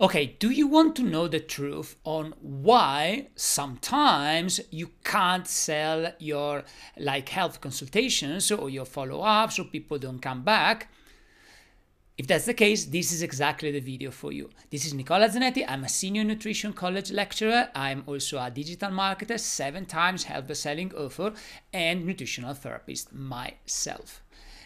Okay, do you want to know the truth on why sometimes you can't sell your like health consultations or your follow-ups or people don't come back? If that's the case, this is exactly the video for you. This is Nicola Zanetti. I'm a senior nutrition college lecturer. I'm also a digital marketer, seven times health selling author, and nutritional therapist myself.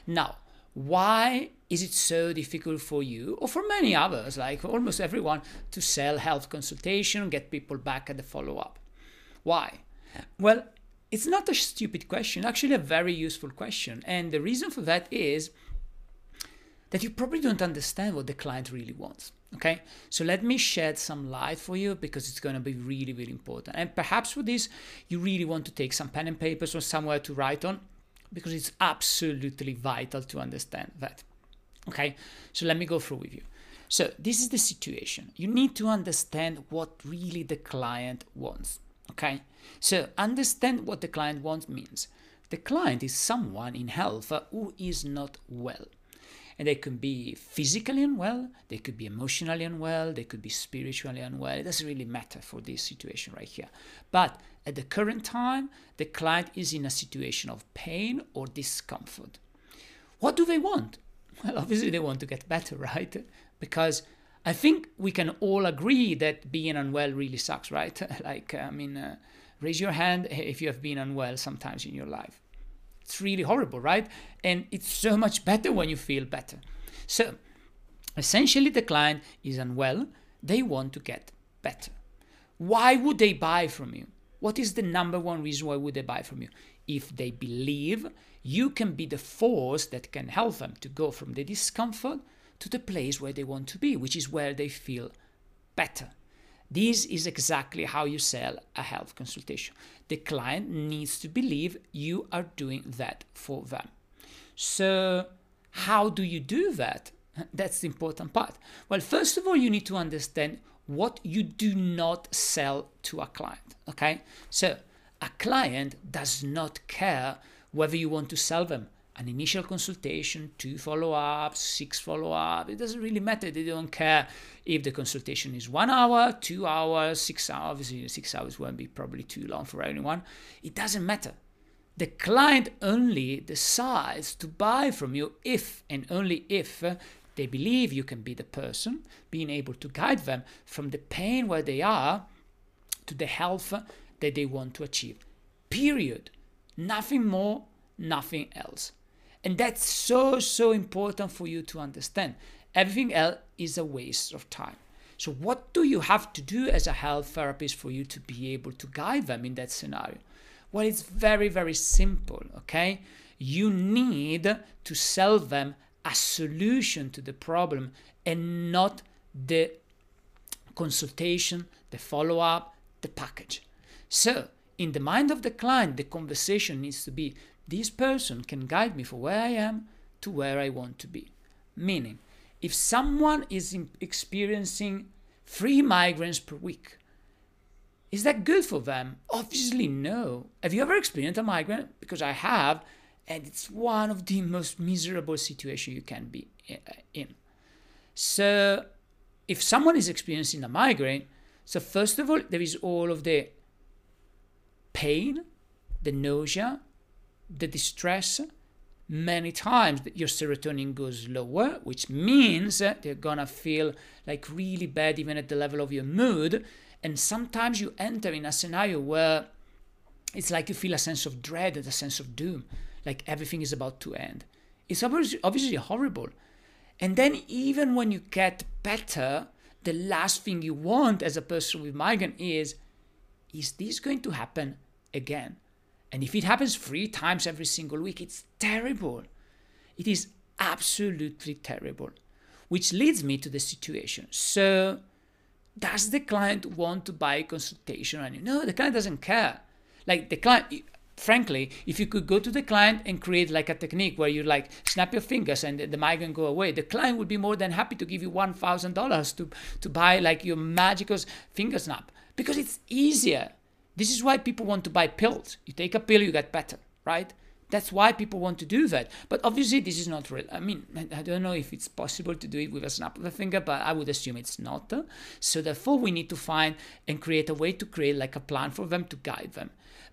Now, why is it so difficult for you or for many others like almost everyone to sell health consultation get people back at the follow-up? Why? Well it's not a stupid question actually a very useful question and the reason for that is that you probably don't understand what the client really wants okay? So let me shed some light for you because it's going to be really really important. And perhaps with this you really want to take some pen and papers or somewhere to write on because it's absolutely vital to understand that. Okay, so let me go through with you. So, this is the situation. You need to understand what really the client wants. Okay, so understand what the client wants means. The client is someone in health who is not well. And they could be physically unwell, they could be emotionally unwell, they could be spiritually unwell. It doesn't really matter for this situation right here. But at the current time, the client is in a situation of pain or discomfort. What do they want? Well, obviously, they want to get better, right? Because I think we can all agree that being unwell really sucks, right? like, I mean, uh, raise your hand if you have been unwell sometimes in your life. It's really horrible, right? And it's so much better when you feel better. So, essentially, the client is unwell, they want to get better. Why would they buy from you? What is the number one reason why would they buy from you? If they believe you can be the force that can help them to go from the discomfort to the place where they want to be, which is where they feel better. This is exactly how you sell a health consultation. The client needs to believe you are doing that for them. So, how do you do that? That's the important part. Well, first of all, you need to understand what you do not sell to a client. Okay? So, a client does not care whether you want to sell them an initial consultation, two follow ups, six follow ups. It doesn't really matter. They don't care if the consultation is one hour, two hours, six hours. Obviously, six hours won't be probably too long for anyone. It doesn't matter. The client only decides to buy from you if and only if uh, they believe you can be the person, being able to guide them from the pain where they are to the health that they want to achieve. Period. Nothing more, nothing else. And that's so, so important for you to understand. Everything else is a waste of time. So, what do you have to do as a health therapist for you to be able to guide them in that scenario? Well, it's very, very simple, okay? You need to sell them a solution to the problem and not the consultation, the follow up, the package. So, in the mind of the client, the conversation needs to be this person can guide me from where I am to where I want to be. Meaning, if someone is experiencing three migraines per week, is that good for them? Obviously, no. Have you ever experienced a migraine? Because I have, and it's one of the most miserable situations you can be uh, in. So, if someone is experiencing a migraine, so first of all, there is all of the pain, the nausea, the distress, many times that your serotonin goes lower, which means they're gonna feel like really bad even at the level of your mood. And sometimes you enter in a scenario where it's like you feel a sense of dread and a sense of doom, like everything is about to end. It's obviously horrible. And then, even when you get better, the last thing you want as a person with migraine is is this going to happen again? And if it happens three times every single week, it's terrible. It is absolutely terrible. Which leads me to the situation. So, does the client want to buy a consultation on you? No, the client doesn't care. Like the client, frankly, if you could go to the client and create like a technique where you like snap your fingers and the migraine go away, the client would be more than happy to give you one thousand dollars to to buy like your magical finger snap because it's easier. This is why people want to buy pills. You take a pill, you get better, right? That's why people want to do that. But obviously, this is not real. I mean, I don't know if it's possible to do it with a snap of a finger, but I would assume it's not. So therefore, we need to find and create a way to create like a plan for them to guide them.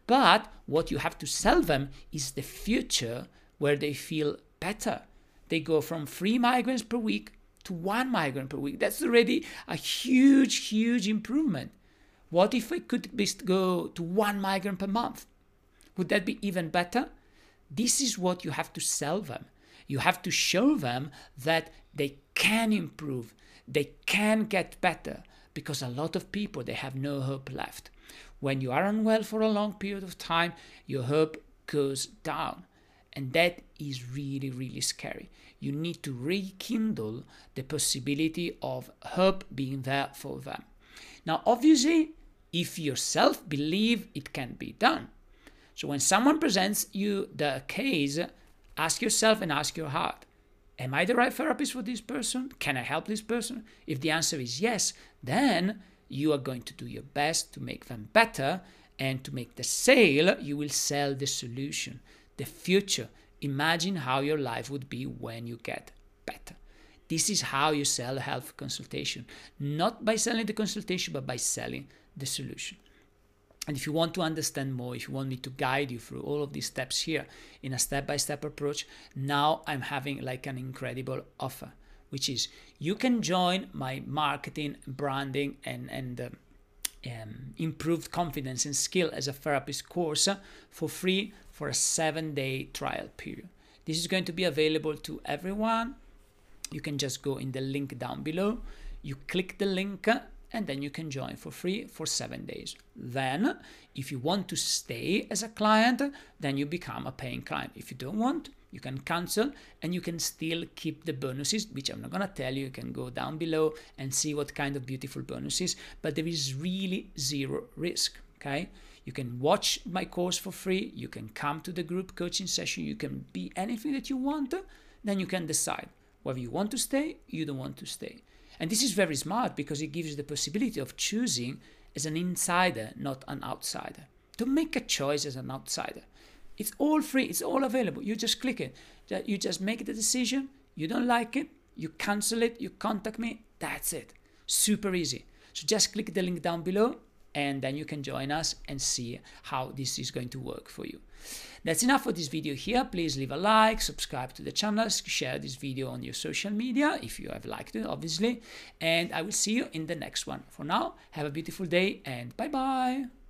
But what you have to sell them is the future where they feel better. They go from three migraines per week to one migraine per week. That's already a huge, huge improvement. What if we could go to one migraine per month? Would that be even better? This is what you have to sell them. You have to show them that they can improve, they can get better, because a lot of people they have no hope left. When you are unwell for a long period of time, your hope goes down. And that is really, really scary. You need to rekindle the possibility of hope being there for them. Now, obviously, if yourself believe it can be done. So when someone presents you the case, ask yourself and ask your heart, am I the right therapist for this person? Can I help this person? If the answer is yes, then you are going to do your best to make them better and to make the sale, you will sell the solution, the future. Imagine how your life would be when you get better. This is how you sell a health consultation, not by selling the consultation, but by selling the solution. And if you want to understand more, if you want me to guide you through all of these steps here in a step by step approach, now I'm having like an incredible offer, which is you can join my marketing, branding, and, and um, um, improved confidence and skill as a therapist course for free for a seven day trial period. This is going to be available to everyone. You can just go in the link down below. You click the link and then you can join for free for seven days. Then, if you want to stay as a client, then you become a paying client. If you don't want, you can cancel and you can still keep the bonuses, which I'm not gonna tell you. You can go down below and see what kind of beautiful bonuses, but there is really zero risk. Okay. You can watch my course for free. You can come to the group coaching session. You can be anything that you want. Then you can decide whether you want to stay, you don't want to stay. And this is very smart because it gives you the possibility of choosing as an insider, not an outsider. To make a choice as an outsider. It's all free, it's all available. You just click it. You just make the decision. You don't like it, you cancel it, you contact me. That's it. Super easy. So just click the link down below and then you can join us and see how this is going to work for you. That's enough for this video here. Please leave a like, subscribe to the channel, share this video on your social media if you have liked it, obviously. And I will see you in the next one. For now, have a beautiful day and bye bye.